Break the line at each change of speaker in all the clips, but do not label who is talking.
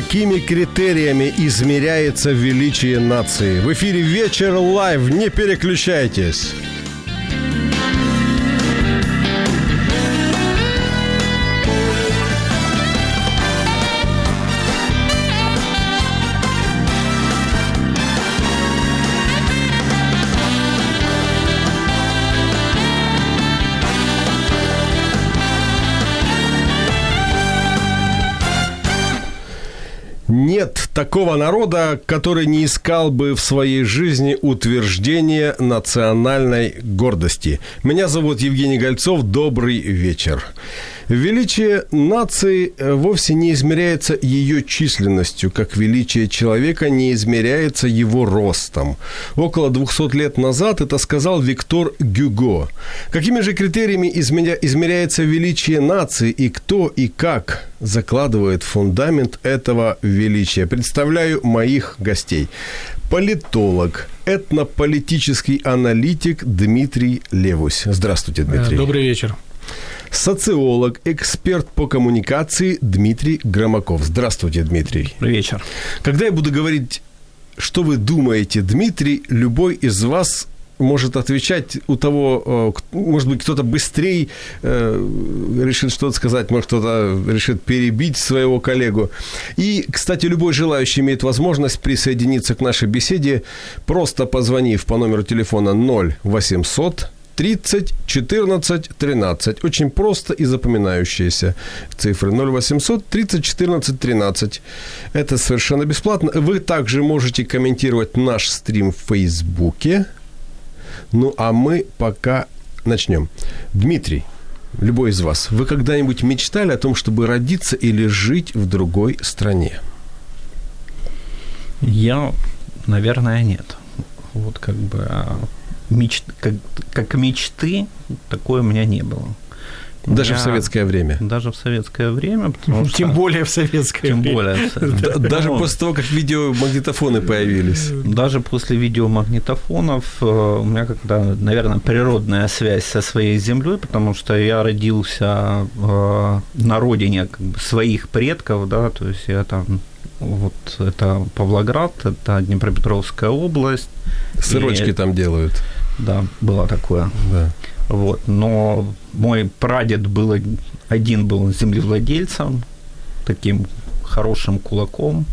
Какими критериями измеряется величие нации? В эфире «Вечер Live». Не переключайтесь. Такого народа, который не искал бы в своей жизни утверждения национальной гордости. Меня зовут Евгений Гольцов. Добрый вечер. Величие нации э, вовсе не измеряется ее численностью, как величие человека не измеряется его ростом. Около 200 лет назад это сказал Виктор Гюго. Какими же критериями измеря- измеряется величие нации и кто и как закладывает фундамент этого величия? Представляю моих гостей. Политолог, этнополитический аналитик Дмитрий Левусь. Здравствуйте, Дмитрий.
Добрый вечер.
Социолог, эксперт по коммуникации Дмитрий Громаков. Здравствуйте, Дмитрий.
Добрый вечер.
Когда я буду говорить, что вы думаете, Дмитрий, любой из вас может отвечать у того, э, может быть, кто-то быстрее э, решит что-то сказать, может, кто-то решит перебить своего коллегу. И, кстати, любой желающий имеет возможность присоединиться к нашей беседе, просто позвонив по номеру телефона 0800 30 14 13. Очень просто и запоминающиеся цифры. 0800 30 14 13. Это совершенно бесплатно. Вы также можете комментировать наш стрим в Фейсбуке. Ну, а мы пока начнем. Дмитрий, любой из вас, вы когда-нибудь мечтали о том, чтобы родиться или жить в другой стране?
Я, наверное, нет. Вот как бы а, меч... как, как мечты такое у меня не было.
Даже в
меня-
советское время?
Даже в советское время, потому что...
Тем более в советское
Тем
время.
более. в советское-
Д- Даже
Ну,
после того, как видеомагнитофоны появились.
Даже после видеомагнитофонов э, у меня как-то, наверное, природная связь со своей землей, потому что я родился э, на родине как бы, своих предков, да, то есть я там вот это Павлоград, это Днепропетровская область,
Сырочки
И-
там делают.
Да, было такое.
Да.
Вот, но мой прадед был од- один был землевладельцем, таким хорошим кулаком,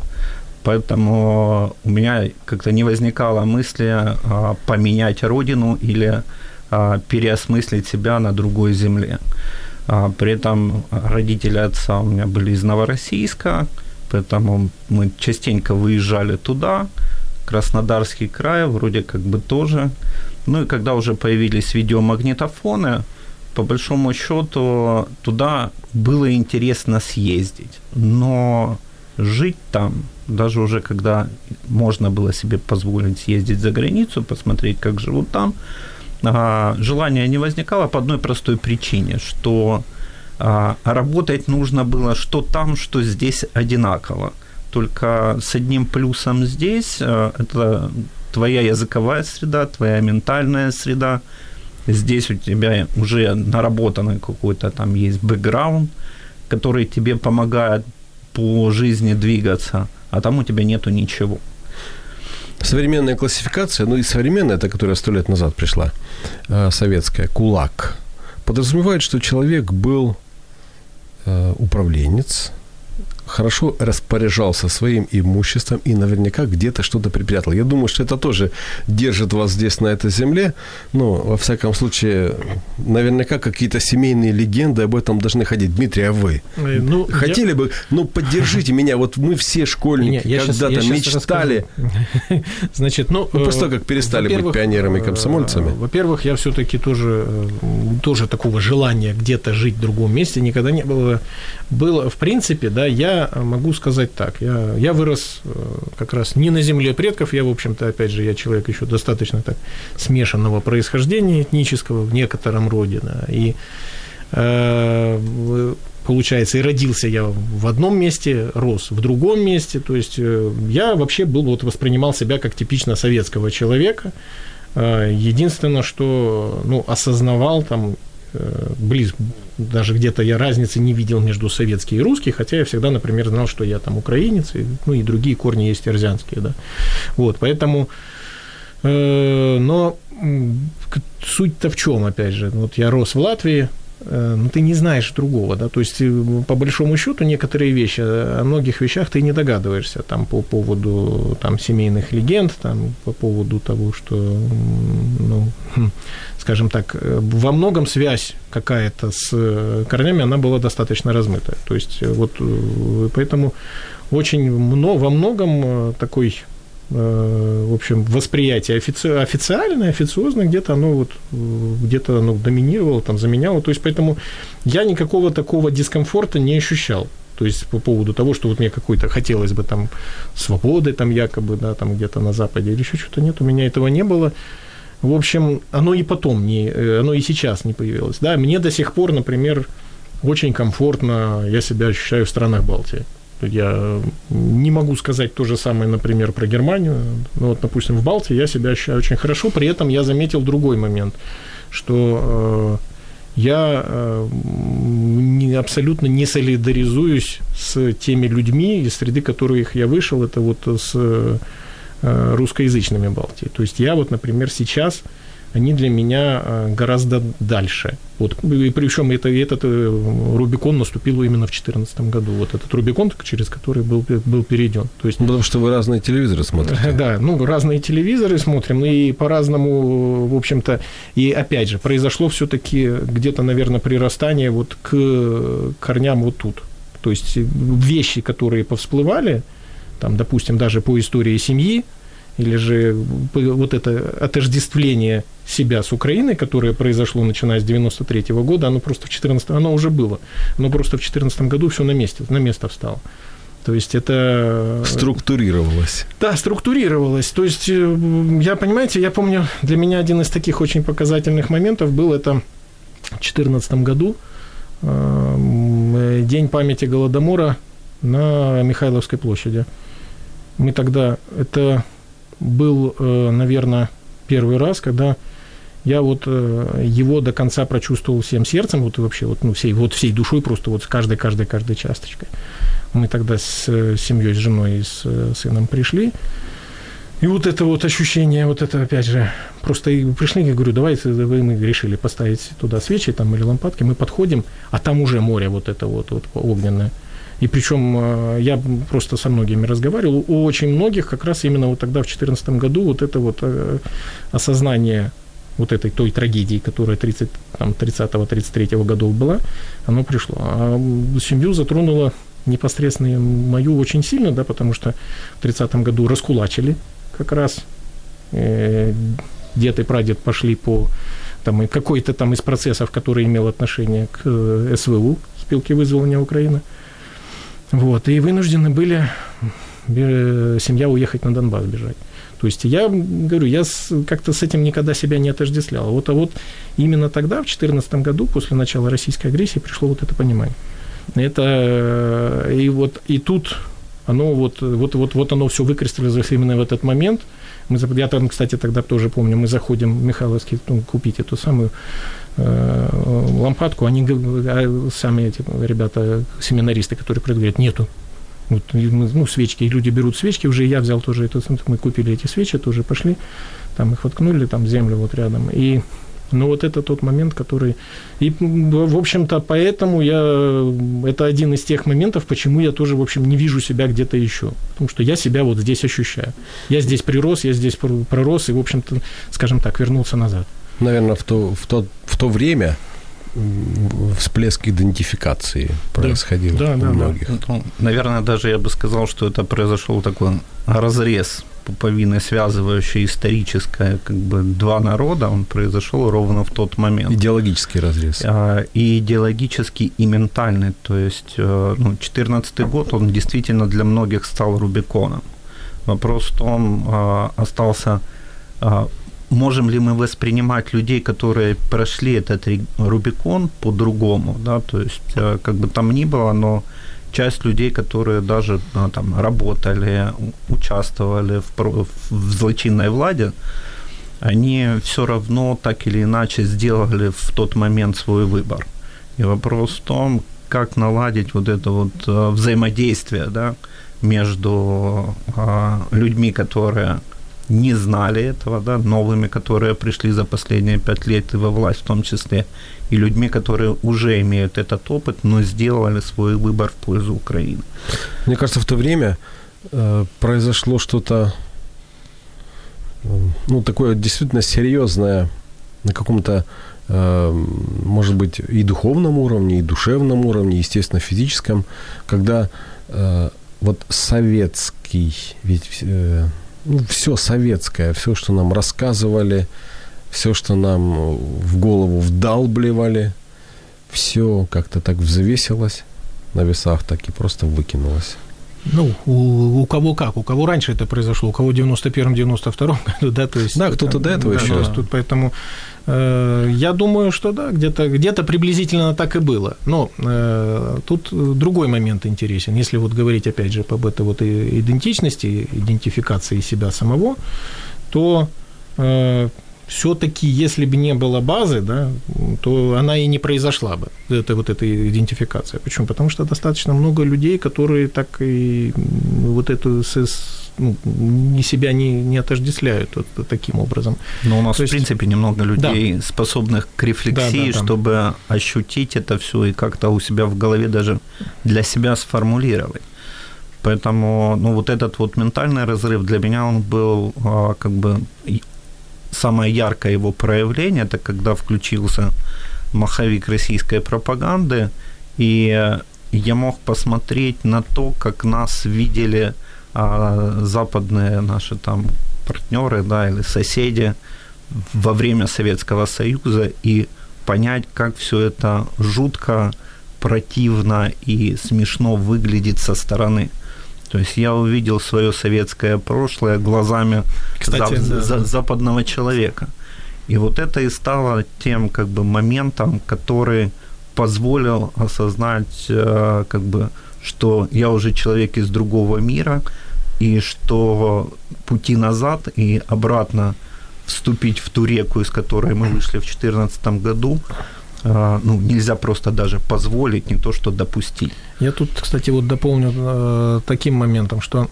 поэтому у меня как-то не возникало мысли а, поменять родину или а, переосмыслить себя на другой земле. А, при этом родители отца у меня были из Новороссийска, поэтому мы частенько выезжали туда, Краснодарский край, вроде как бы тоже. Ну и когда уже появились видеомагнитофоны, по большому счету туда было интересно съездить. Но жить там, даже уже когда можно было себе позволить съездить за границу, посмотреть, как живут там, а, желания не возникало по одной простой причине, что а, работать нужно было что там, что здесь одинаково. Только с одним плюсом здесь а, это твоя языковая среда, твоя ментальная среда. Здесь у тебя уже наработанный какой-то там есть бэкграунд, который тебе помогает по жизни двигаться, а там у тебя нету ничего.
Современная классификация, ну и современная, та, которая сто лет назад пришла, э, советская, кулак, подразумевает, что человек был э, управленец, хорошо распоряжался своим имуществом и наверняка где-то что-то припрятал. Я думаю, что это тоже держит вас здесь, на этой земле. Но, во всяком случае, наверняка какие-то семейные легенды об этом должны ходить. Дмитрий, а вы?
Э, ну,
Хотели
я...
бы, ну, поддержите меня. Вот мы все школьники когда-то
щас,
мечтали.
Значит, ну...
ну, после того, как перестали быть пионерами и комсомольцами.
Э, во-первых, я все-таки тоже, э, тоже такого желания где-то жить в другом месте никогда не было. Было, в принципе, да, я могу сказать так. Я, я вырос э, как раз не на земле предков. Я, в общем-то, опять же, я человек еще достаточно так смешанного происхождения этнического в некотором роде. Да, и э, получается, и родился я в одном месте, рос в другом месте. То есть э, я вообще был, вот воспринимал себя как типично советского человека. Единственное, что ну, осознавал там близ, даже где-то я разницы не видел между советским и русским, хотя я всегда, например, знал, что я там украинец, и, ну и другие корни есть эрзянские, да. Вот, поэтому, э, но суть-то в чем, опять же, вот я рос в Латвии, Э, ну, ты не знаешь другого, да, то есть, э, по большому счету, некоторые вещи, о многих вещах ты не догадываешься, там, по поводу, там, семейных легенд, там, по поводу того, что, ну, хм, скажем так, э, во многом связь какая-то с корнями, она была достаточно размытая, то есть, вот, поэтому очень много, во многом такой Э, в общем, восприятие офици... официальное, официозное, где-то оно вот, где-то оно доминировало, там, заменяло. То есть, поэтому я никакого такого дискомфорта не ощущал. То есть по поводу того, что вот мне какой-то хотелось бы там свободы там якобы, да, там где-то на Западе или еще что-то нет, у меня этого не было. В общем, оно и потом не, э, оно и сейчас не появилось. Да, мне до сих пор, например, очень комфортно я себя ощущаю в странах Балтии. Я не могу сказать то же самое, например, про Германию. Ну, вот, допустим, в Балтии я себя ощущаю очень хорошо. При этом я заметил другой момент, что э, я э, не, абсолютно не солидаризуюсь с теми людьми из среды, которых я вышел. Это вот с э, русскоязычными Балтии. То есть я вот, например, сейчас они для меня э, гораздо дальше. Вот, и причем это, этот э, Рубикон наступил именно в 2014 году. Вот этот Рубикон, через который был, был перейден. То есть,
ну, Потому что вы разные телевизоры смотрите.
Да, ну, разные телевизоры смотрим, и по-разному, в общем-то, и опять же, произошло все-таки где-то, наверное, прирастание вот к корням вот тут. То есть вещи, которые повсплывали, там, допустим, даже по истории семьи, или же вот это отождествление себя с Украиной, которое произошло начиная с 93 -го года, оно просто в 14 оно уже было, но просто в 14 году все на месте, на место встало. То есть это...
Структурировалось.
Да, структурировалось. То есть, э, я, понимаете, я помню, для меня один из таких очень показательных моментов был это в 2014 году, э, День памяти Голодомора на Михайловской площади. Мы тогда, это был, э, наверное, первый раз, когда я вот э, его до конца прочувствовал всем сердцем, вот вообще вот, ну, всей, вот всей душой, просто вот с каждой, каждой, каждой часточкой. Мы тогда с э, семьей, с женой и с сыном пришли, и вот это вот ощущение, вот это опять же, просто пришли, я говорю, давайте мы решили поставить туда свечи там или лампадки, мы подходим, а там уже море вот это вот, вот огненное. И причем э, я просто со многими разговаривал, у очень многих как раз именно вот тогда, в 2014 году, вот это вот э, осознание вот этой той трагедии, которая 30, там, 30-33 годов была, оно пришло. А семью затронуло непосредственно мою очень сильно, да, потому что в 30-м году раскулачили как раз. Э, дед и прадед пошли по там, какой-то там из процессов, который имел отношение к СВУ, спилки вызволения Украины. Вот, и вынуждены были семья уехать на Донбасс бежать. То есть я говорю, я как-то с этим никогда себя не отождествлял. Вот, а вот именно тогда, в 2014 году, после начала российской агрессии, пришло вот это понимание. Это, э, и вот, и тут оно вот, вот, вот, вот оно все выкристаллизовалось именно в этот момент. Мы, я там, кстати, тогда тоже помню, мы заходим в Михайловский ну, купить эту самую Э, лампадку, они а сами эти ребята, семинаристы, которые говорят, нету. Вот, ну, свечки, и люди берут свечки, уже я взял тоже это, мы купили эти свечи, тоже пошли, там их воткнули, там землю вот рядом, и Но вот это тот момент, который... И, в общем-то, поэтому я... Это один из тех моментов, почему я тоже, в общем, не вижу себя где-то еще. Потому что я себя вот здесь ощущаю. Я здесь прирос, я здесь пророс, и, в общем-то, скажем так, вернулся назад.
Наверное, в то, в то, в то время всплеск идентификации происходил
да, да,
у многих.
Да. Ну, наверное, даже я бы сказал, что это произошел такой разрез пуповины, связывающей историческое как бы два народа, он произошел ровно в тот момент.
Идеологический разрез.
А, и идеологический, и ментальный. То есть, э, ну, 14 год, он действительно для многих стал Рубиконом. Вопрос в том, а, остался а, можем ли мы воспринимать людей, которые прошли этот Рубикон по-другому, да, то есть э, как бы там ни было, но часть людей, которые даже ну, там работали, участвовали в, в злочинной владе, они все равно так или иначе сделали в тот момент свой выбор. И вопрос в том, как наладить вот это вот э, взаимодействие, да, между а, людьми, которые не знали этого, да, новыми, которые пришли за последние пять лет и во власть в том числе, и людьми, которые уже имеют этот опыт, но сделали свой выбор в пользу Украины.
Мне кажется, в то время э, произошло что-то, э, ну, такое действительно серьезное на каком-то, э, может быть, и духовном уровне, и душевном уровне, естественно, физическом, когда э, вот советский, ведь э, ну, все советское, все, что нам рассказывали, все, что нам в голову вдалбливали, все как-то так взвесилось на весах, так и просто выкинулось.
Ну, у, у кого как, у кого раньше это произошло, у кого в 91-м, 92-м году, да, то есть...
Да, кто-то до этого
да,
еще.
Есть тут поэтому я думаю, что да, где-то где приблизительно так и было. Но э, тут другой момент интересен. Если вот говорить, опять же, об этой вот идентичности, идентификации себя самого, то э, все-таки, если бы не было базы, да, то она и не произошла бы, это, вот эта идентификация. Почему? Потому что достаточно много людей, которые так и вот эту ну, ни себя не, не отождествляют вот таким образом.
Но у нас, То в есть, принципе, немного людей, да. способных к рефлексии, да, да, да. чтобы ощутить это все и как-то у себя в голове даже для себя сформулировать. Поэтому, ну, вот этот вот ментальный разрыв для меня он был а, как бы самое яркое его проявление, это когда включился маховик российской пропаганды, и я мог посмотреть на то, как нас видели а, западные наши там партнеры, да, или соседи во время Советского Союза и понять, как все это жутко, противно и смешно выглядит со стороны. То есть я увидел свое советское прошлое глазами Кстати, зап- да. за- западного человека. И вот это и стало тем как бы моментом, который позволил осознать э, как бы, что я уже человек из другого мира, и что пути назад и обратно вступить в ту реку, из которой мы вышли в 2014 году, ну, нельзя просто даже позволить, не то что допустить.
Я тут, кстати, вот дополню э, таким моментом, что,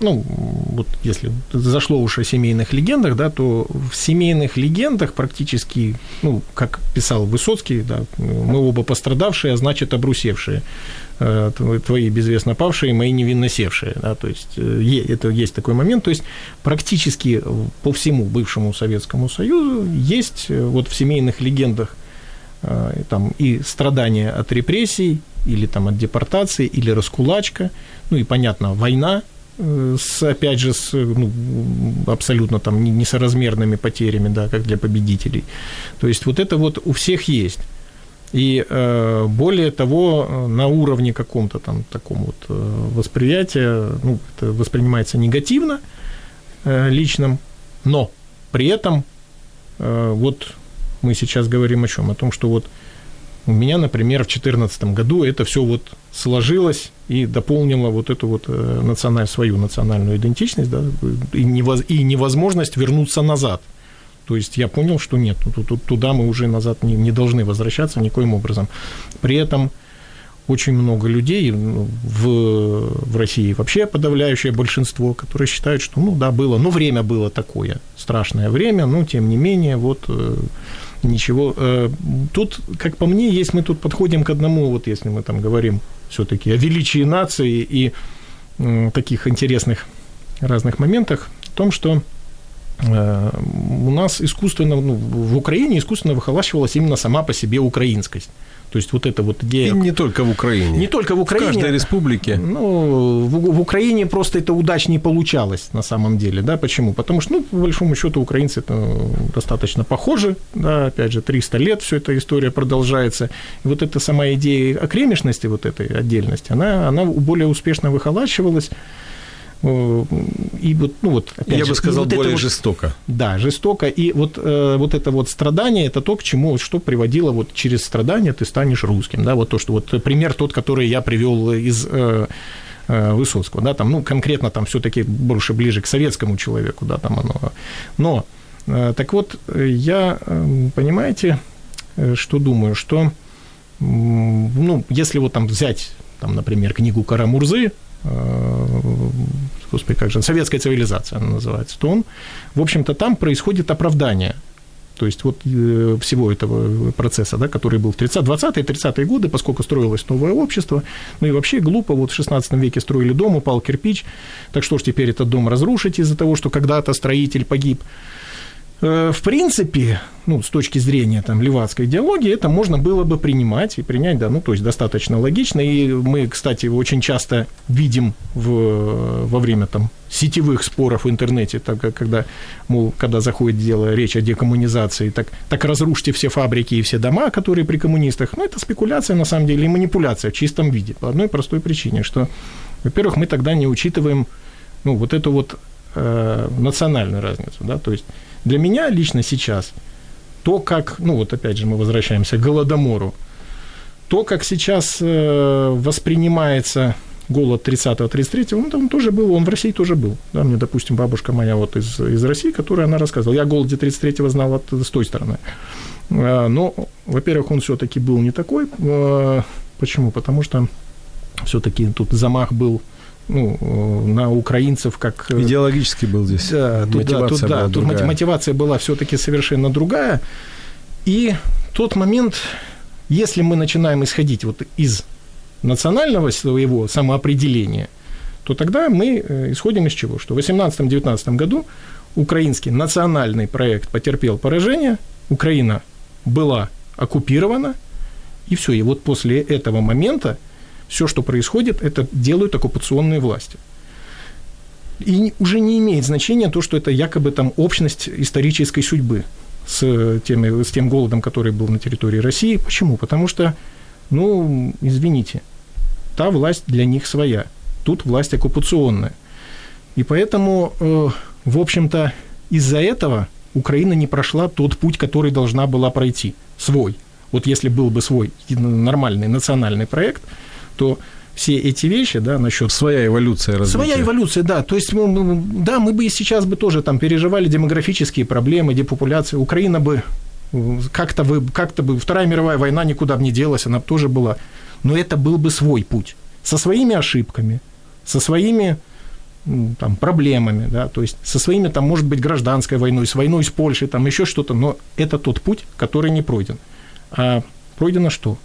ну, вот если зашло уж о семейных легендах, да, то в семейных легендах практически, ну, как писал Высоцкий, да, мы оба пострадавшие, а значит обрусевшие э, твои безвестно павшие, мои невинно севшие. Да, то есть э, это есть такой момент. То есть практически по всему бывшему Советскому Союзу есть вот в семейных легендах там, и страдания от репрессий, или там от депортации, или раскулачка, ну и, понятно, война, э, с, опять же, с ну, абсолютно там несоразмерными потерями, да, как для победителей. То есть вот это вот у всех есть. И э, более того, на уровне каком-то там таком вот восприятия, ну, это воспринимается негативно э, личным, но при этом э, вот мы сейчас говорим о чем? О том, что вот у меня, например, в 2014 году это все вот сложилось и дополнило вот эту вот э, националь, свою национальную идентичность, да, и, невоз, и невозможность вернуться назад. То есть я понял, что нет, туда мы уже назад не, не должны возвращаться никоим образом. При этом очень много людей ну, в, в России вообще подавляющее большинство, которые считают, что ну да, было, но время было такое, страшное время, но тем не менее, вот э, ничего. Э, тут, как по мне, есть мы тут подходим к одному, вот если мы там говорим все-таки о величии нации и таких интересных разных моментах, о том, что э, у нас искусственно, ну, в Украине искусственно выхолащивалась именно сама по себе украинскость. То есть вот эта вот идея...
И не только в Украине.
Не только в Украине.
В каждой республике.
Ну, в, в Украине просто это удачнее получалось на самом деле, да, почему? Потому что, ну, по большому счету, украинцы это достаточно похожи, да, опять же, 300 лет все эта история продолжается. И вот эта сама идея окремешности, вот этой отдельности, она, она более успешно выхолачивалась. И вот, ну вот,
опять Я же, бы сказал, вот более вот, жестоко.
Да, жестоко. И вот, э, вот это вот страдание, это то, к чему, что приводило вот через страдания ты станешь русским. Да, вот то, что вот пример тот, который я привел из э, э, Высоцкого, да, там, ну, конкретно там все-таки больше ближе к советскому человеку, да, там оно. Но, э, так вот, я, э, понимаете, э, что думаю, что, ну, если вот там взять, там, например, книгу Карамурзы, Э, господи, как же, советская цивилизация она называется, то он, в общем-то, там происходит оправдание то есть вот э, всего этого процесса, да, который был в 30 20-е, 30-е годы, поскольку строилось новое общество, ну и вообще глупо, вот в 16 веке строили дом, упал кирпич, так что ж теперь этот дом разрушить из-за того, что когда-то строитель погиб. Э, в принципе, ну, с точки зрения там, левацкой идеологии, это можно было бы принимать и принять, да, ну, то есть достаточно логично. И мы, кстати, очень часто видим в, во время там, сетевых споров в интернете, так, когда, мол, когда заходит дело, речь о декоммунизации, так, так разрушьте все фабрики и все дома, которые при коммунистах. Ну, это спекуляция, на самом деле, и манипуляция в чистом виде. По одной простой причине, что, во-первых, мы тогда не учитываем ну, вот эту вот э, национальную разницу, да, то есть для меня лично сейчас то, как, ну вот опять же мы возвращаемся к Голодомору, то, как сейчас э, воспринимается голод 30-33, он там тоже был, он в России тоже был. Да, мне, допустим, бабушка моя вот из, из России, которая она рассказывала, я о голоде 33-го знал от, с той стороны. Э, но, во-первых, он все-таки был не такой. Э, почему? Потому что все-таки тут замах был ну, на украинцев как...
Э, Идеологически был здесь.
Да, тут, мотивация да, тут, была да, другая. тут мотивация была все-таки совершенно другая. И тот момент, если мы начинаем исходить вот из национального своего самоопределения, то тогда мы э, исходим из чего? Что в 18-19 году украинский национальный проект потерпел поражение, Украина была оккупирована, и все. И вот после этого момента все, что происходит, это делают оккупационные власти. И уже не имеет значения то, что это якобы там общность исторической судьбы с, теми, с тем голодом, который был на территории России. Почему? Потому что, ну, извините, та власть для них своя. Тут власть оккупационная. И поэтому, э, в общем-то, из-за этого Украина не прошла тот путь, который должна была пройти, свой. Вот если был бы свой нормальный национальный проект – то все эти вещи, да, насчет...
Своя эволюция развития.
Своя эволюция, да. То есть, да, мы бы и сейчас бы тоже там переживали демографические проблемы, депопуляция. Украина бы как-то бы, как-то бы Вторая мировая война никуда бы не делась, она бы тоже была. Но это был бы свой путь. Со своими ошибками, со своими там, проблемами, да, то есть со своими, там, может быть, гражданской войной, с войной с Польшей, там еще что-то, но это тот путь, который не пройден. А пройдено что?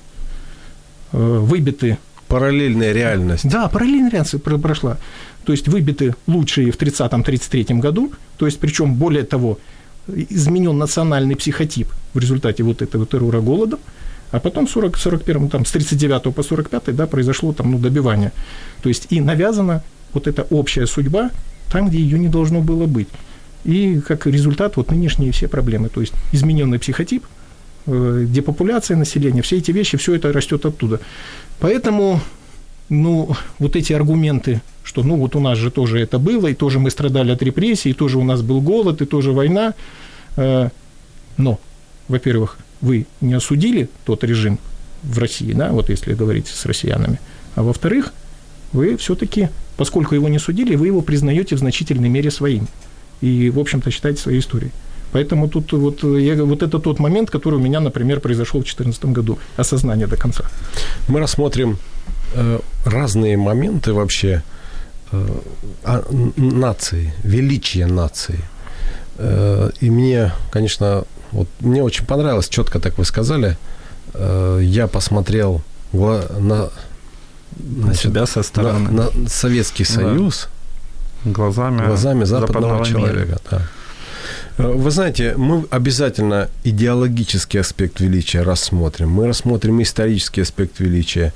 Э, выбиты
Параллельная реальность.
Да, параллельная реальность прошла. То есть выбиты лучшие в 30-33 году, то есть причем более того, изменен национальный психотип в результате вот этого террора голода, а потом в 40, 41 там, с 39 по 45 да, произошло там, ну, добивание. То есть и навязана вот эта общая судьба там, где ее не должно было быть. И как результат вот нынешние все проблемы, то есть измененный психотип, э, депопуляция населения, все эти вещи, все это растет оттуда. Поэтому, ну, вот эти аргументы, что, ну, вот у нас же тоже это было, и тоже мы страдали от репрессий, и тоже у нас был голод, и тоже война. Э, но, во-первых, вы не осудили тот режим в России, да, вот если говорить с россиянами, а во-вторых, вы все-таки, поскольку его не судили, вы его признаете в значительной мере своим и, в общем-то, считаете своей историей. Поэтому тут вот, я, вот это тот момент, который у меня, например, произошел в 2014 году, осознание до конца.
Мы рассмотрим э, разные моменты вообще э, нации, величия нации. Э, и мне, конечно, вот мне очень понравилось, четко так вы сказали. Э, я посмотрел на,
на себя со стороны.
На, на Советский Союз.
Да. Глазами,
глазами западного, западного человека. Да. Э, вы знаете, мы обязательно идеологический аспект величия рассмотрим. Мы рассмотрим исторический аспект величия.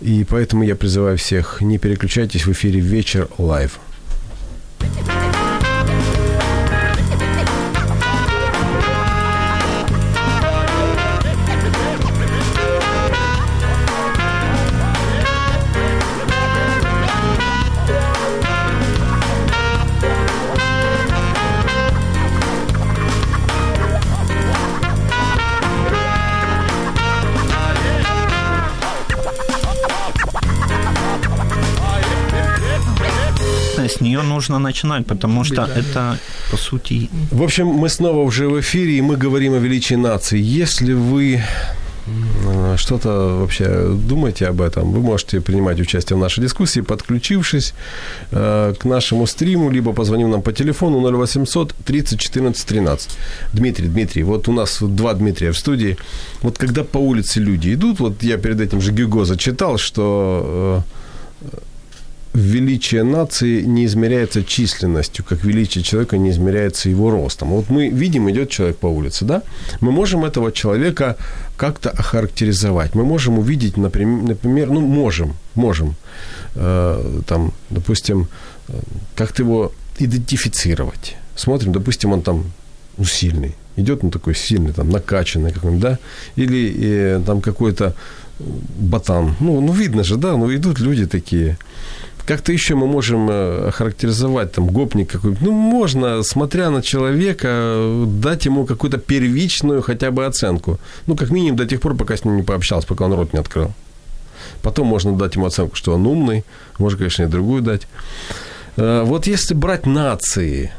И поэтому я призываю всех, не переключайтесь в эфире «Вечер Live».
Нее нужно начинать, потому что это, по сути...
В общем, мы снова уже в эфире, и мы говорим о величии нации. Если вы что-то вообще думаете об этом, вы можете принимать участие в нашей дискуссии, подключившись э, к нашему стриму, либо позвонив нам по телефону 0800 30 14 13. Дмитрий, Дмитрий, вот у нас два Дмитрия в студии. Вот когда по улице люди идут, вот я перед этим же Гюго зачитал, что э, величие нации не измеряется численностью, как величие человека не измеряется его ростом. Вот мы видим, идет человек по улице, да? Мы можем этого человека как-то охарактеризовать. Мы можем увидеть, например, ну, можем, можем, э, там, допустим, э, как-то его идентифицировать. Смотрим, допустим, он там ну, сильный, идет он такой сильный, там, накачанный какой-нибудь, да, или э, там какой-то ботан. Ну, ну, видно же, да, ну, идут люди такие, как-то еще мы можем э, охарактеризовать там гопник какой Ну, можно, смотря на человека, дать ему какую-то первичную хотя бы оценку. Ну, как минимум до тех пор, пока с ним не пообщался, пока он рот не открыл. Потом можно дать ему оценку, что он умный. Можно, конечно, и другую дать. Э, вот если брать нации,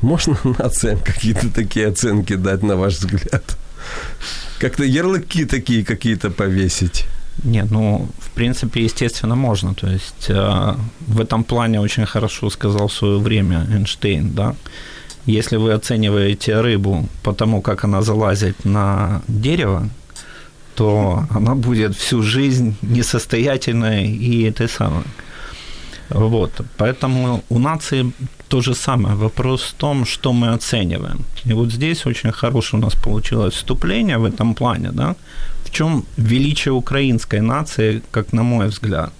можно нациям какие-то такие оценки дать, на ваш взгляд? Как-то ярлыки такие какие-то повесить?
Нет, ну, в принципе, естественно, можно. То есть э, в этом плане очень хорошо сказал в свое время Эйнштейн, да. Если вы оцениваете рыбу по тому, как она залазит на дерево, то она будет всю жизнь несостоятельной и это самое. Вот. Поэтому у нации то же самое. Вопрос в том, что мы оцениваем. И вот здесь очень хорошее у нас получилось вступление в этом плане, да, чем величие украинской нации, как на мой взгляд?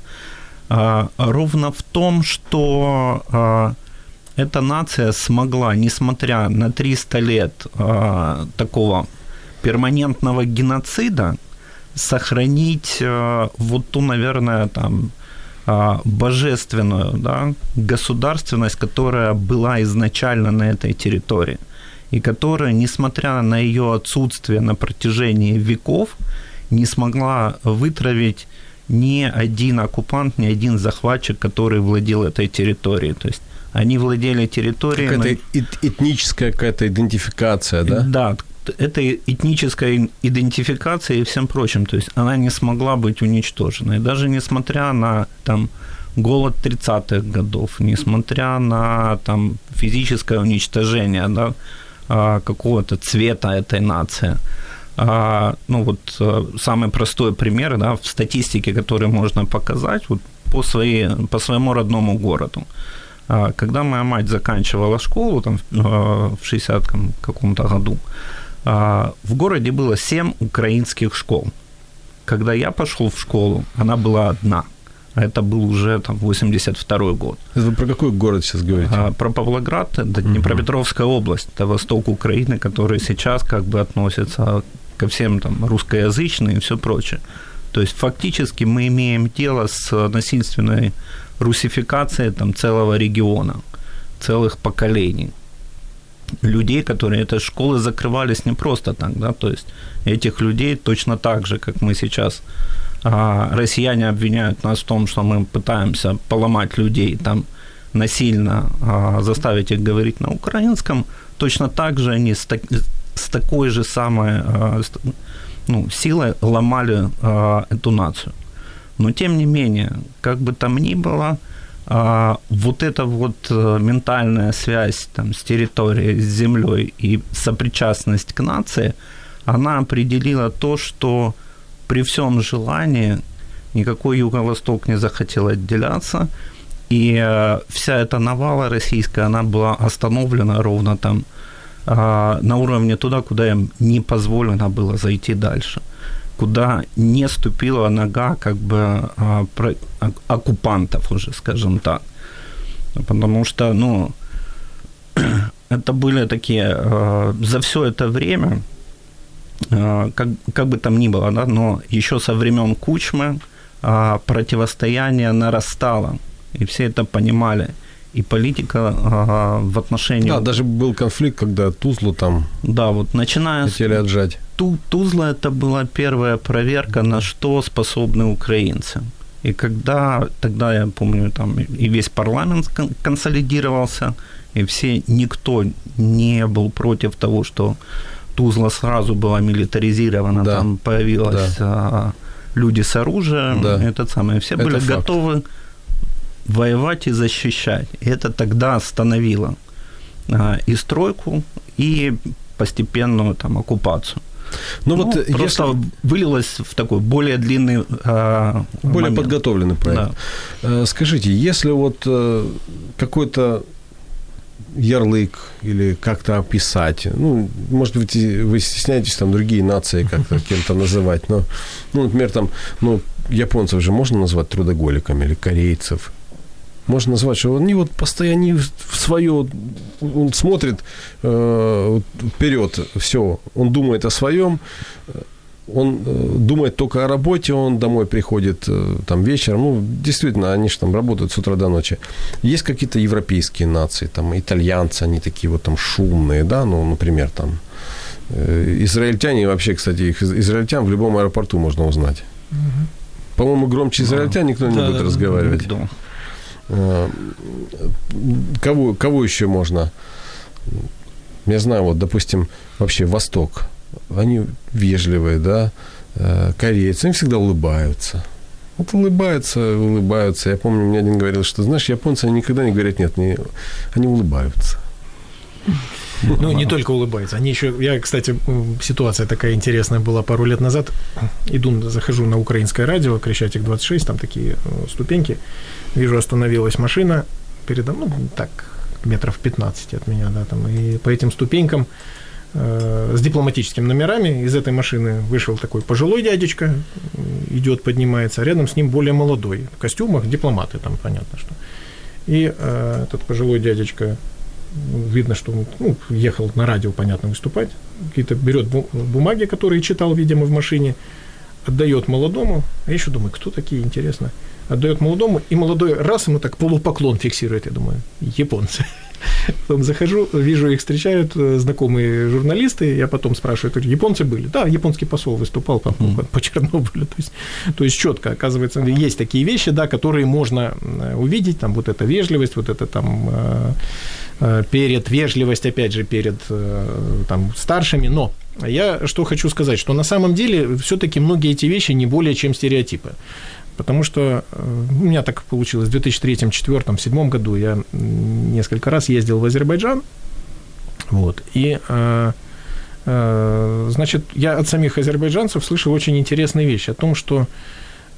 А, ровно в том, что а, эта нация смогла, несмотря на 300 лет а, такого перманентного геноцида, сохранить вот ту, наверное, там, божественную да, государственность, которая была изначально на этой территории – и которая, несмотря на ее отсутствие на протяжении веков, не смогла вытравить ни один оккупант, ни один захватчик, который владел этой территорией. То есть они владели территорией...
Какая-то но... этническая какая-то идентификация, да?
Да, это этническая идентификация и всем прочим. То есть она не смогла быть уничтожена. И даже несмотря на там, голод 30-х годов, несмотря на там, физическое уничтожение, да, какого-то цвета этой нации. А, ну вот а, самый простой пример да, в статистике, который можно показать вот, по, своей, по своему родному городу. Когда моя мать заканчивала школу там, в 60 каком-то году, в городе было 7 украинских школ. Когда я пошел в школу, она была одна – а это был уже там 82 год.
Это вы про какой город сейчас говорите? А,
про Павлоград, это Днепропетровская uh область, это восток Украины, который сейчас как бы относится ко всем там русскоязычным и все прочее. То есть фактически мы имеем дело с насильственной русификацией там целого региона, целых поколений людей, которые этой школы закрывались не просто так, да, то есть этих людей точно так же, как мы сейчас россияне обвиняют нас в том, что мы пытаемся поломать людей, там насильно а, заставить их говорить на украинском, точно так же они с, так, с такой же самой э, ну, силой ломали эту нацию. Но тем не менее, как бы там ни было, а, вот эта вот э, ментальная связь там, с территорией, с землей и сопричастность к нации, она определила то, что при всем желании никакой Юго-Восток не захотел отделяться, и э, вся эта навала российская, она была остановлена ровно там э, на уровне туда, куда им не позволено было зайти дальше куда не ступила нога как бы а, оккупантов уже, скажем так. Потому что, ну, это были такие, а, за все это время, а, как, как бы там ни было, да, но еще со времен Кучмы противостояние нарастало, и все это понимали и политика в отношении...
Да, даже был конфликт, когда Тузлу там
да, вот начиная
хотели отжать.
Ту, Тузла это была первая проверка, на что способны украинцы. И когда, тогда я помню, там и весь парламент консолидировался, и все, никто не был против того, что Тузла сразу была милитаризирована, да. там появилась да. а, люди с оружием, да. этот самый, все это были факт. готовы воевать и защищать. И это тогда остановило а, и стройку, и постепенную там оккупацию. Ну, ну вот просто если... вылилось в такой более длинный э,
более момент. подготовленный проект. Да. Э, скажите, если вот э, какой-то ярлык или как-то описать. Ну, может быть, вы стесняетесь там другие нации как-то кем-то называть, но, ну, например, там, ну, японцев же можно назвать трудоголиками или корейцев можно назвать, что они вот постоянно в свое, он смотрит э, вперед, все, он думает о своем, он э, думает только о работе, он домой приходит э, там вечером, ну, действительно, они же там работают с утра до ночи. Есть какие-то европейские нации, там, итальянцы, они такие вот там шумные, да, ну, например, там, э, израильтяне, вообще, кстати, их израильтян в любом аэропорту можно узнать. Угу. По-моему, громче израильтян никто не да, будет да, разговаривать. Да. Кого, кого еще можно? Я знаю, вот, допустим, вообще Восток. Они вежливые, да, э, корейцы, они всегда улыбаются. Вот улыбаются, улыбаются. Я помню, мне один говорил, что, знаешь, японцы они никогда не говорят нет, не, они улыбаются.
Ну, не только улыбаются. Они еще... Я, кстати, ситуация такая интересная была пару лет назад. Иду, захожу на украинское радио, Крещатик 26, там такие э, ступеньки. Вижу, остановилась машина передо мной, ну, так, метров 15 от меня, да, там, и по этим ступенькам с дипломатическими номерами. Из этой машины вышел такой пожилой дядечка, идет, поднимается, а рядом с ним более молодой, в костюмах, дипломаты там, понятно, что. И э, этот пожилой дядечка, видно, что он ну, ехал на радио, понятно, выступать, какие-то берет бумаги, которые читал, видимо, в машине, отдает молодому, а я еще думаю, кто такие, интересно, отдает молодому, и молодой раз ему так полупоклон фиксирует, я думаю, японцы. Потом захожу, вижу, их встречают э, знакомые журналисты, я потом спрашиваю, говорю, японцы были? Да, японский посол выступал по, по, по Чернобылю. То есть, то есть четко, оказывается, есть такие вещи, да, которые можно э, увидеть, там вот эта вежливость, вот это там э, перед вежливость, опять же, перед там старшими, но я что хочу сказать, что на самом деле все-таки многие эти вещи не более чем стереотипы. Потому что э, у меня так получилось, в 2003, 2004, 2007 году я несколько раз ездил в Азербайджан, вот, и, э, э, значит, я от самих азербайджанцев слышал очень интересные вещи о том, что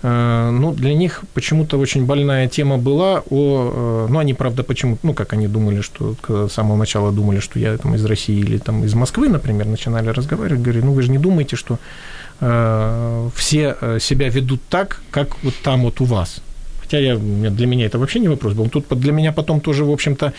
ну, для них почему-то очень больная тема была о... Ну, они, правда, почему... Ну, как они думали, что... С самого начала думали, что я там из России или там из Москвы, например, начинали разговаривать. Говорю, ну, вы же не думаете, что Э, все э, себя ведут так, как вот там вот у вас. Хотя я, для меня это вообще не вопрос был. Тут для меня потом тоже, в общем-то,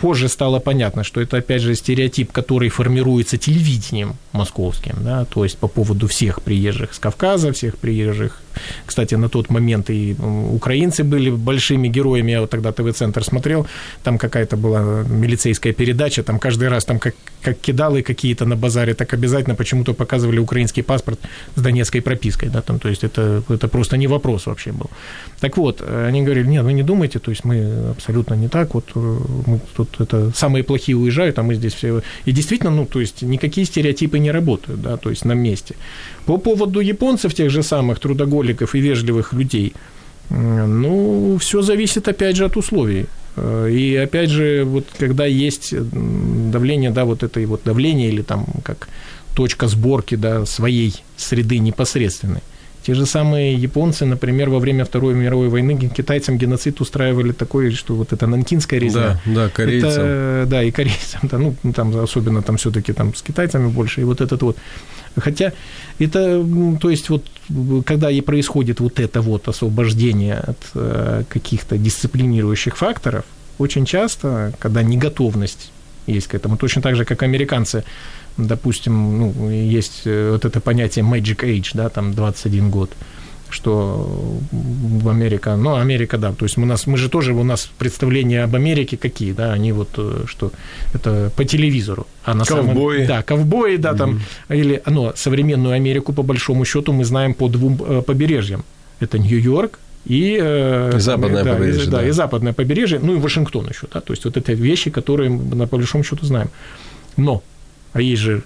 позже стало понятно, что это, опять же, стереотип, который формируется телевидением московским, да, то есть по поводу всех приезжих с Кавказа, всех приезжих. Кстати, на тот момент и украинцы были большими героями. Я вот тогда ТВ-центр смотрел, там какая-то была милицейская передача, там каждый раз там как, как кидалы какие-то на базаре, так обязательно почему-то показывали украинский паспорт с донецкой пропиской, да, там, то есть это, это просто не вопрос вообще был. Так вот, они говорили, нет, вы не думайте, то есть мы абсолютно не так, вот мы тут это самые плохие уезжают, а мы здесь все... И действительно, ну, то есть никакие стереотипы не работают, да, то есть на месте. По поводу японцев, тех же самых трудоголиков и вежливых людей, ну, все зависит, опять же, от условий. Э, и опять же, вот когда есть давление, да, вот это вот давление или там как точка сборки, да, своей среды непосредственной. Те же самые японцы, например, во время Второй мировой войны китайцам геноцид устраивали такой, что вот это нанкинская резня.
Да, да, корейцам.
Это, да, и корейцам, да, ну, там особенно там все таки там с китайцами больше, и вот этот вот. Хотя это, то есть вот когда и происходит вот это вот освобождение от э, каких-то дисциплинирующих факторов, очень часто, когда неготовность есть к этому, точно так же, как американцы допустим, ну, есть э, вот это понятие magic age, да, там 21 год, что в Америка, ну, Америка, да, то есть мы, нас, мы же тоже, у нас представления об Америке какие, да, они вот, э, что это по телевизору.
А на ковбои.
Самом, да, ковбои, да, mm-hmm. там, или, ну, современную Америку, по большому счету, мы знаем по двум э, побережьям. Это Нью-Йорк, и,
и западное
да,
побережье.
И, да, да, и западное побережье, ну и Вашингтон еще, да, то есть вот это вещи, которые мы по большому счету знаем. Но а есть же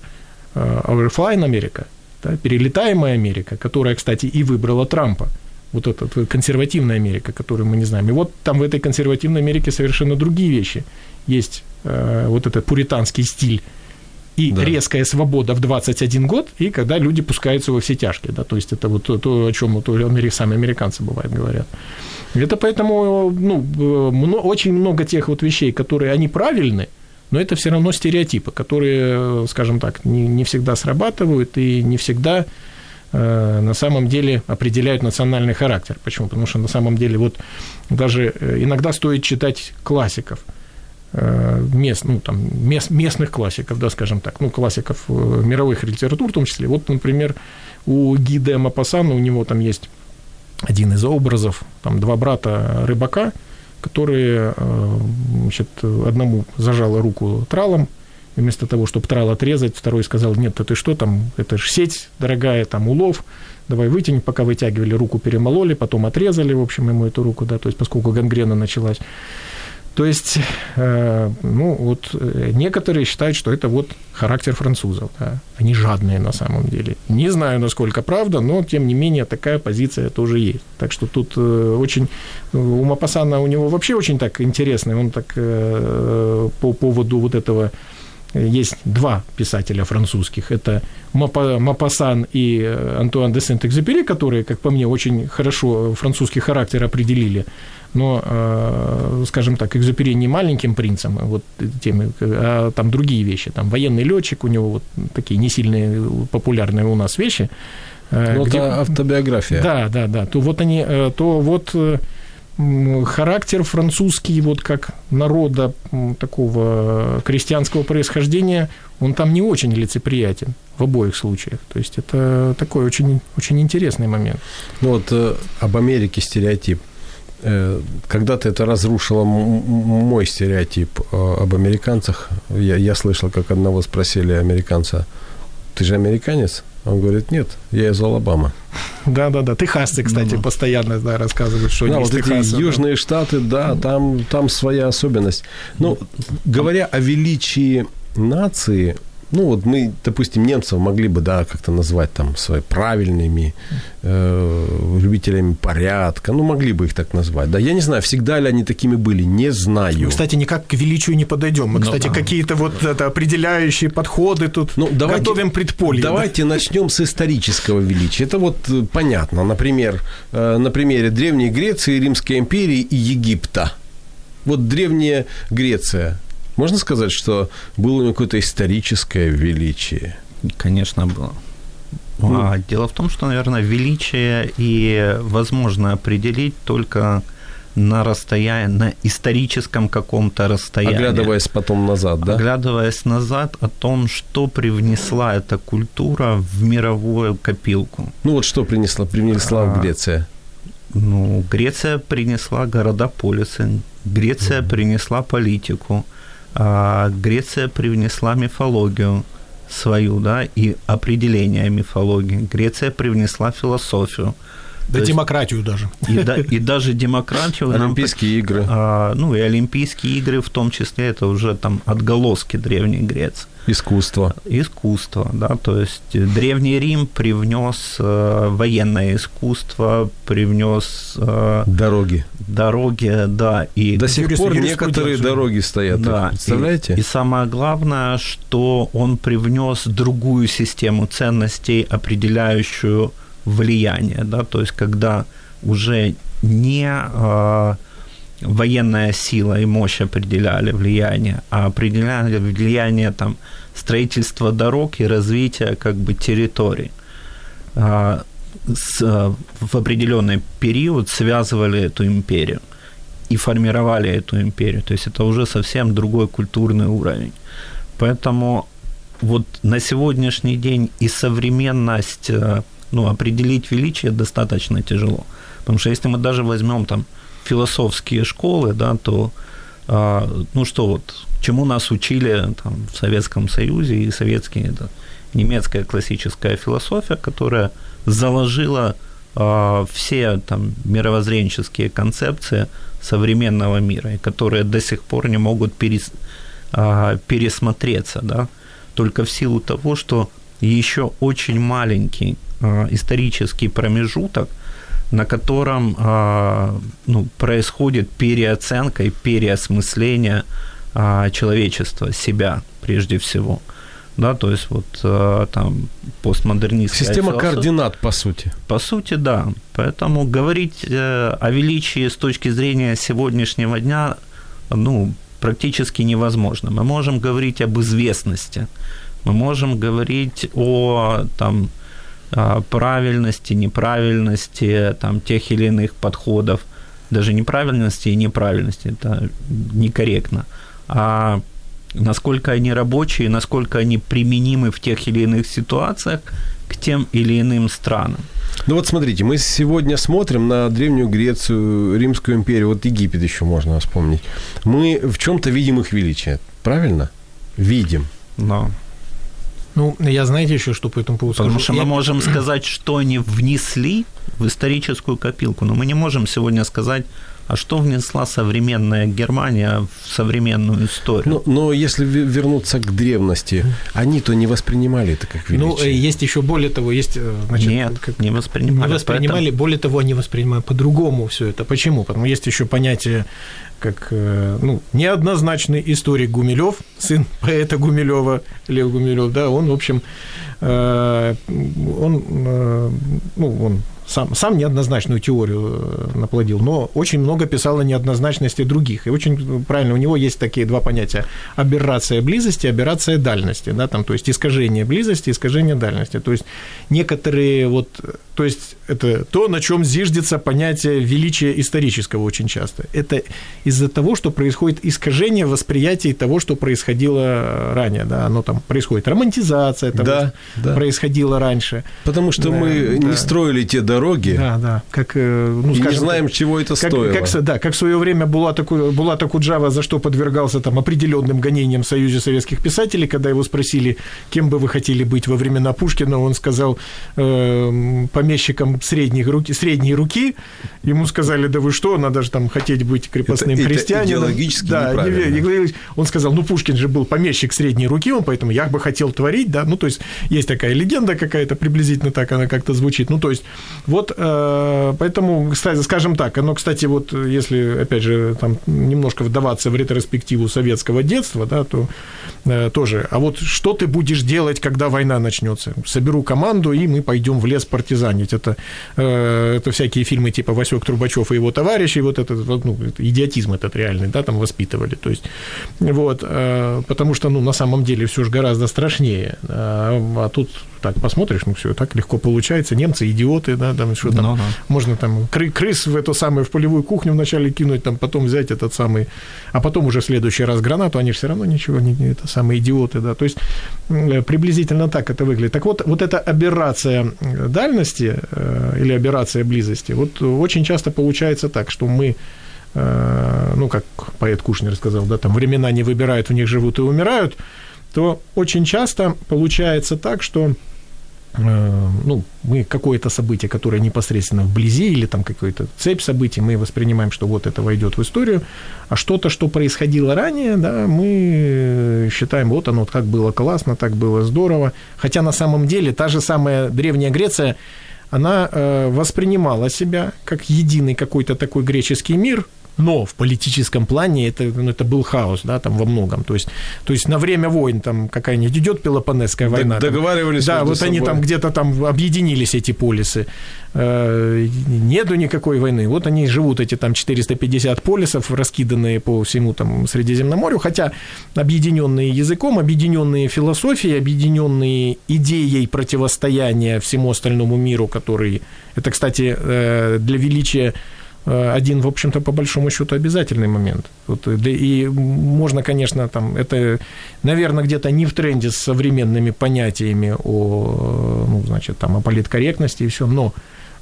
э, Overflying Америка, да, перелетаемая Америка, которая, кстати, и выбрала Трампа. Вот эта консервативная Америка, которую мы не знаем. И вот там в этой консервативной Америке совершенно другие вещи. Есть э, вот этот пуританский стиль и да. резкая свобода в 21 год, и когда люди пускаются во все тяжкие, да, то есть это вот то, то о чем вот сами американцы бывает говорят. Это поэтому, ну, э, очень много тех вот вещей, которые, они правильны, но это все равно стереотипы, которые, скажем так, не, не всегда срабатывают и не всегда э, на самом деле определяют национальный характер. Почему? Потому что на самом деле вот даже э, иногда стоит читать классиков, э, мест, ну, там, мест, местных классиков, да, скажем так, ну, классиков э, мировых литератур в том числе. Вот, например, у Гиде Мапасана, у него там есть один из образов, там два брата рыбака – которые, э, значит, одному зажало руку тралом, и вместо того, чтобы трал отрезать, второй сказал, нет, ты что там, это же сеть дорогая, там улов, давай вытянем, пока вытягивали, руку перемололи, потом отрезали, в общем, ему эту руку, да, то есть поскольку гангрена началась. То есть, э, ну, вот э, некоторые считают, что это вот характер французов. Да? Они жадные на самом деле. Не знаю, насколько правда, но, тем не менее, такая позиция тоже есть. Так что тут э, очень... У Мапасана у него вообще очень так интересный. Он так по поводу вот этого есть два писателя французских. Это Мапасан и Антуан де Сент-Экзюпери, которые, как по мне, очень хорошо французский характер определили но, э, скажем так, Экзюпери не маленьким принцем, а вот теми, а там другие вещи, там военный летчик, у него вот такие не сильные популярные у нас вещи.
Э, ну, где... это автобиография.
Да, да, да. То вот они, э, то вот характер французский, вот как народа такого крестьянского происхождения, он там не очень лицеприятен в обоих случаях. То есть это такой очень, очень интересный момент.
Ну вот об Америке стереотип. Э, когда-то это разрушило мой стереотип э, об американцах. Я, я слышал, как одного спросили американца, ты же американец? Он говорит, нет, я из Алабамы.
Да-да-да, техасцы, кстати, ну, постоянно да, рассказывают, что
да, вот Техаса, эти южные штаты, да, там, там своя особенность. Но говоря о величии нации, ну, вот мы, допустим, немцев могли бы, да, как-то назвать там своими правильными э, любителями порядка, ну, могли бы их так назвать, да. Я не знаю, всегда ли они такими были, не знаю. Мы,
кстати, никак к величию не подойдем. Мы, ну, кстати, ну, какие-то вот это, определяющие подходы тут ну, давайте, готовим предполье.
Давайте да? начнем с исторического величия. Это вот э, понятно. Например, э, на примере Древней Греции, Римской империи и Египта. Вот Древняя Греция – можно сказать, что было у него какое-то историческое величие?
Конечно, было. Ну, а, дело в том, что, наверное, величие и возможно определить только на расстоянии, на историческом каком-то расстоянии.
Оглядываясь потом назад, да?
Оглядываясь назад о том, что привнесла эта культура в мировую копилку.
Ну вот что принесла, принесла а, Греция?
Ну, Греция принесла города-полисы, Греция mm-hmm. принесла политику, Греция привнесла мифологию свою, да, и определение мифологии. Греция привнесла философию.
Да
То есть-
демократию даже.
и, да- и даже демократию нам
Олимпийские игры.
а, ну и Олимпийские игры в том числе, это уже там отголоски Древней Греции.
Искусство.
Искусство, да, то есть Древний Рим привнес э, военное искусство, привнес э,
Дороги.
дороги, да, и
До сих
юрис-
пор некоторые
юриспруденцию.
дороги стоят.
да,
Представляете?
И, и самое главное, что он привнес другую систему ценностей, определяющую влияние, да, то есть когда уже не э, военная сила и мощь определяли влияние, а определяли влияние там строительства дорог и развития как бы территорий. А, э, в определенный период связывали эту империю и формировали эту империю. То есть это уже совсем другой культурный уровень. Поэтому вот на сегодняшний день и современность, э, ну, определить величие достаточно тяжело. Потому что если мы даже возьмем там философские школы, да, то а, ну что вот, чему нас учили там, в Советском Союзе и советские, это немецкая классическая философия, которая заложила а, все там мировоззренческие концепции современного мира, которые до сих пор не могут перес, а, пересмотреться, да, только в силу того, что еще очень маленький а, исторический промежуток, на котором а, ну, происходит переоценка и переосмысление а, человечества, себя прежде всего. Да, то есть вот а, там постмодернистская
Система
философия-
координат, по сути.
по сути, да. Поэтому говорить э, о величии с точки зрения сегодняшнего дня, ну, практически невозможно. Мы можем говорить об известности, мы можем говорить о там, правильности, неправильности там, тех или иных подходов, даже неправильности и неправильности, это некорректно, а насколько они рабочие, насколько они применимы в тех или иных ситуациях к тем или иным странам.
Ну вот смотрите, мы сегодня смотрим на Древнюю Грецию, Римскую империю, вот Египет еще можно вспомнить. Мы в чем-то видим их величие, правильно? Видим.
Но,
Ну, я знаете еще, что по этому поводу
потому
скажу?
что мы
Я-
можем сказать, что они внесли в историческую копилку, но мы не можем сегодня сказать, а что внесла современная Германия в современную историю.
Но, но если ве- вернуться к древности, они-то не воспринимали это как
Ну,
величие.
э, есть еще более того, есть, э, значит,
Нет,
как-
не воспринимали.
не воспринимали, более того, они воспринимают по-другому все это. Почему? Потому что есть еще понятие, как э, ну, неоднозначный историк Гумилев, сын поэта Гумилева, Лев Гумилев, да, он, в общем, он, ну, он сам, сам неоднозначную теорию э, наплодил, но очень много писал о неоднозначности других. И очень правильно, у него есть такие два понятия. Аберрация близости, аберрация дальности. Да, там, то есть искажение близости, искажение дальности. То есть некоторые вот, то есть это то, на чем зиждется понятие величия исторического очень часто. Это из-за того, что происходит искажение восприятия того, что происходило ранее. Да, оно там происходит романтизация того,
Да, да.
происходило раньше.
Потому что
Да,
мы
да.
не строили те дороги
Да, да. Как, э, ну,
и не
скажем
знаем,
так,
чего это
как,
стоило.
как, да, как в свое время Ку- Булата Куджава за что подвергался там определенным гонениям в Союзе советских писателей, когда его спросили, кем бы вы хотели быть во времена Пушкина, он сказал э, помещиком средних руки, средней руки. Ему сказали, да вы что, надо же там хотеть быть крепостным
Это- это
крестьянином.
идеологически
да,
неправильно.
Он сказал, ну Пушкин же был помещик средней руки, он поэтому я бы хотел творить, да, ну то есть есть такая легенда какая-то, приблизительно так она как-то звучит. Ну то есть вот э, поэтому, кстати, скажем так, оно, кстати, вот если, опять же, там немножко вдаваться в ретроспективу советского детства, да, то э, тоже, а вот что ты будешь делать, когда война начнется? Соберу команду, и мы пойдем в лес партизанить. Это, э, это всякие фильмы типа «Васек Трубачев и его товарищи», вот этот, ну, идиотизм этот реальный, да, там воспитывали, то есть, вот, потому что, ну, на самом деле все же гораздо страшнее, а, а тут так посмотришь, ну, все так легко получается, немцы идиоты, да, там, что там,
Ну
можно там кры- крыс в эту самую, в полевую кухню вначале кинуть, там, потом взять этот самый, а потом уже в следующий раз гранату, они же все равно ничего не, это самые идиоты, да, то есть м, приблизительно так это выглядит. Так вот, вот эта аберрация э, дальности э, или аберрация близости, вот очень часто получается так, что мы э, ну, как поэт Кушнер сказал, да, там времена не выбирают, в них живут и умирают, то очень часто получается так, что э, ну, мы какое-то событие, которое непосредственно вблизи, или там какую-то цепь событий, мы воспринимаем, что вот это войдет в историю, а что-то, что происходило ранее, да, мы считаем, вот оно, как было классно, так было здорово. Хотя на самом деле та же самая Древняя Греция, она э, воспринимала себя как единый какой-то такой греческий мир, но в политическом плане это, ну, это был хаос, да, там во многом. То есть, то есть на время войн там какая-нибудь идет Пелопонесская война.
Договаривались
там, Да, вот собой. они там где-то там объединились, эти полисы. Э, нету никакой войны. Вот они живут, эти там 450 полисов, раскиданные по всему там Средиземноморью, хотя объединенные языком, объединенные философией, объединенные идеей противостояния всему остальному миру, который... Это, кстати, э, для величия один, в общем-то, по большому счету обязательный момент. Вот, э, и можно, конечно, там, это, наверное, где-то не в тренде с современными понятиями о, ну, значит, там, о политкорректности и все, но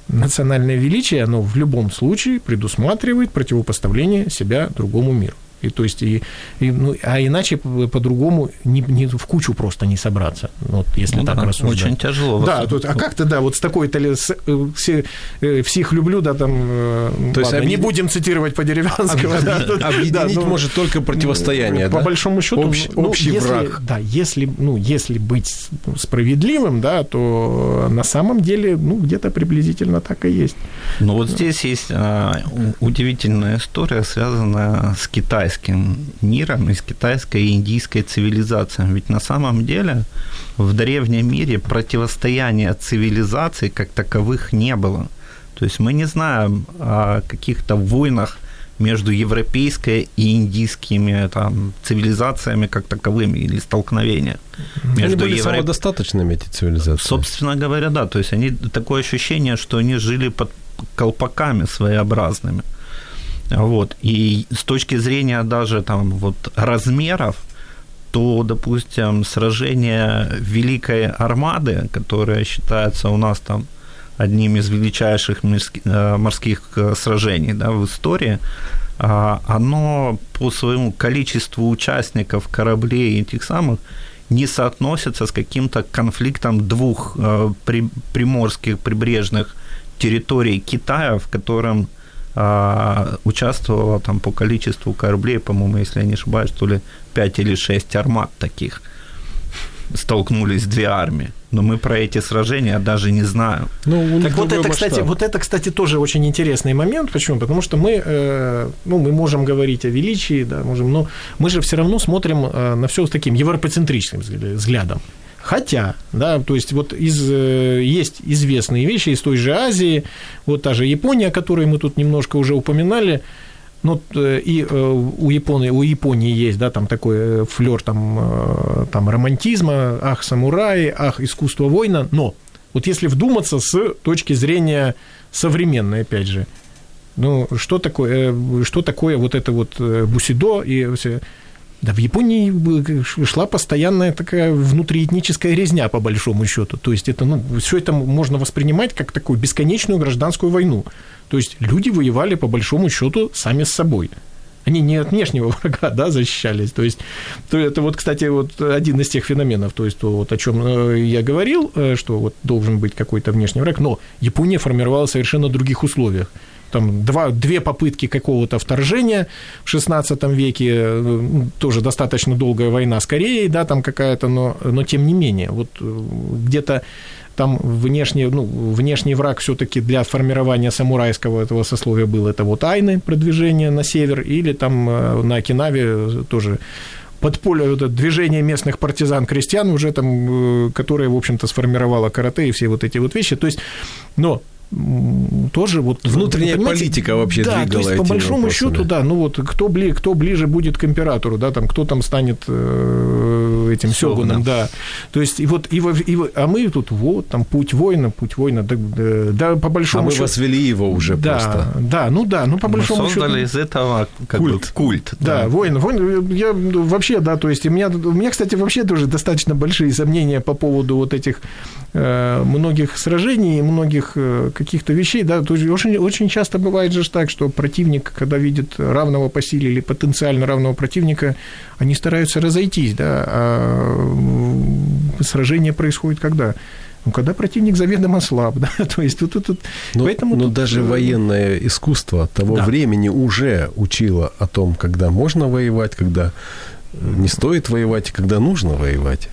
национальное величие, оно в любом случае предусматривает противопоставление себя другому миру. И то есть, и, и, ну, а иначе по-другому не, не, в кучу просто не собраться, вот, если ну, так да, рассуждать.
Очень тяжело.
Да, тут, а как-то, да, вот с такой-то ли, с, э, все, э, всех люблю, да, там, э, то ладно, есть, объед... не будем цитировать по деревянскому.
Об... Да, Объединить да, ну, может только противостояние,
По
да?
большому счету,
Общ, ну, общий
если,
враг.
Да, если, ну, если быть справедливым, да, то на самом деле, ну, где-то приблизительно так и есть.
Ну, вот здесь есть а, удивительная история, связанная с Китаем китайским миром и с китайской и индийской цивилизацией. Ведь на самом деле в древнем мире противостояния цивилизаций как таковых не было. То есть мы не знаем о каких-то войнах между европейской и индийскими там, цивилизациями как таковыми или столкновения.
Между они были евро... самодостаточными, эти цивилизации.
Собственно говоря, да. То есть они такое ощущение, что они жили под колпаками своеобразными. Вот. И с точки зрения даже там вот размеров, то, допустим, сражение Великой Армады, которое считается у нас там одним из величайших э, морских э, сражений да, в истории, а, оно по своему количеству участников кораблей этих самых не соотносится с каким-то конфликтом двух э, приморских прибрежных территорий Китая, в котором участвовало там по количеству кораблей, по-моему, если я не ошибаюсь, то ли 5 или 6 армат таких столкнулись две армии. Но мы про эти сражения даже не знаем.
Ну, так вот это, кстати, вот это, кстати, тоже очень интересный момент. Почему? Потому что мы, э, ну, мы можем говорить о величии, да, можем, но мы же все равно смотрим э, на все с таким европоцентричным взглядом. Хотя, да, то есть вот из, э, есть известные вещи из той же Азии, вот та же Япония, о которой мы тут немножко уже упоминали, ну, и э, у Японии, у Японии есть, да, там такой флер там, там романтизма, ах, самураи, ах, искусство воина, но вот если вдуматься с точки зрения современной, опять же, ну, что такое, что такое вот это вот бусидо и да, в Японии шла постоянная такая внутриэтническая резня, по большому счету. То есть это, ну, все это можно воспринимать как такую бесконечную гражданскую войну. То есть люди воевали, по большому счету, сами с собой. Они не от внешнего врага, да, защищались. То есть, то это вот, кстати, вот один из тех феноменов, то есть, то, вот о чем э, я говорил, э, что вот должен быть какой-то внешний враг, но Япония формировалась в других условиях там два, две попытки какого-то вторжения в XVI веке, э, тоже достаточно долгая война с Кореей, да, там какая-то, но, но тем не менее, вот э, где-то там внешний, ну, внешний враг все-таки для формирования самурайского этого сословия был это вот Айны, продвижение на север, или там э, на Окинаве тоже подполье, вот это движение местных партизан-крестьян уже там, которое, в общем-то, сформировало карате и все вот эти вот вещи. То есть, но тоже вот...
Внутренняя политика вообще
да,
двигала
то есть, по большому вопросами. счету, да, ну вот кто, бли, кто ближе будет к императору, да, там, кто там станет э, этим сёгуном, да. То есть, и вот, и, и, а мы тут, вот, там, путь воина, путь воина, да, да по большому
а счету... А мы возвели его уже
да,
просто.
Да, ну да, ну по большому
мы создали
счету...
из этого как культ. Бы, культ
да, да, воин, воин, я вообще, да, то есть, у меня, у меня, кстати, вообще тоже достаточно большие сомнения по поводу вот этих э, многих сражений, многих э, каких-то вещей, да, то есть очень, очень часто бывает же так, что противник, когда видит равного по силе или потенциально равного противника, они стараются разойтись, да, а сражение происходит когда? Ну, когда противник заведомо слаб, да, то есть тут... тут, тут.
Но,
Поэтому
но
тут,
даже
э,
военное искусство того
Да.
времени уже учило о том, когда можно воевать, когда э, не стоит воевать когда нужно воевать.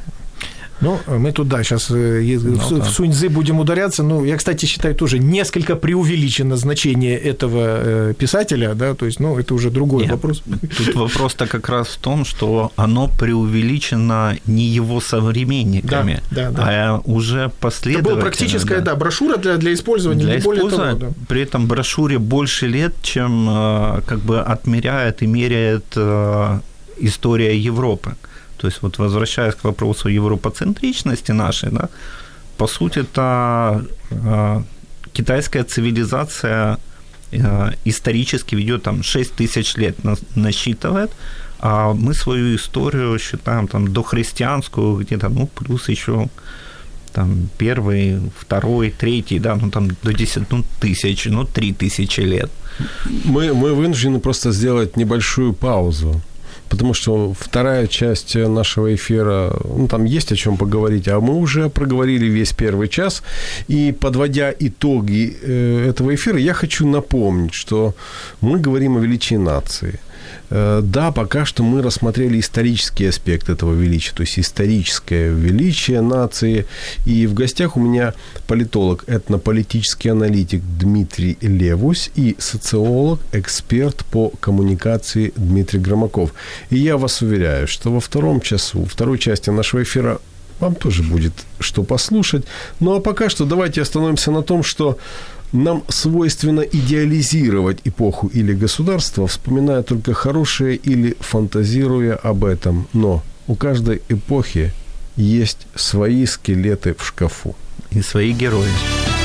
Ну, мы туда сейчас в,
да.
в Суньцзы будем ударяться. Ну, я, кстати, считаю тоже несколько преувеличено значение этого э, писателя, да, то есть, ну, это уже другой
Нет,
вопрос.
Тут вопрос-то как раз в том, что оно преувеличено не его современниками,
Да, да, да.
а уже
Это
последовательно.
была практическая, да, брошюра для, для использования,
Для
не более того. Да.
при этом брошюре больше лет, чем э, как бы отмеряет и меряет э, история Европы. То есть вот возвращаясь к вопросу европоцентричности нашей, да, по сути, это э, китайская цивилизация э, исторически ведет там 6 тысяч лет нас- насчитывает, а мы свою историю считаем там дохристианскую где-то, ну, плюс еще там первый, второй, третий, да, ну там до 10 ну, тысяч, ну, три тысячи лет.
Мы, мы вынуждены просто сделать небольшую паузу. Потому что вторая часть нашего эфира, ну, там есть о чем поговорить, а мы уже проговорили весь первый час. И подводя итоги э, этого эфира, я хочу напомнить, что мы говорим о величии нации. Э, Да, пока что мы рассмотрели исторический аспект этого величия, то есть историческое величие нации. И в гостях у меня политолог, этнополитический аналитик Дмитрий Левусь и социолог, эксперт по коммуникации Дмитрий Громаков. И я вас уверяю, что во втором часу, второй части нашего эфира вам тоже будет что послушать. Ну а пока что давайте остановимся на том, что нам свойственно идеализировать эпоху или государство, вспоминая только хорошее или фантазируя об этом. Но у каждой эпохи есть свои скелеты в шкафу.
И свои герои.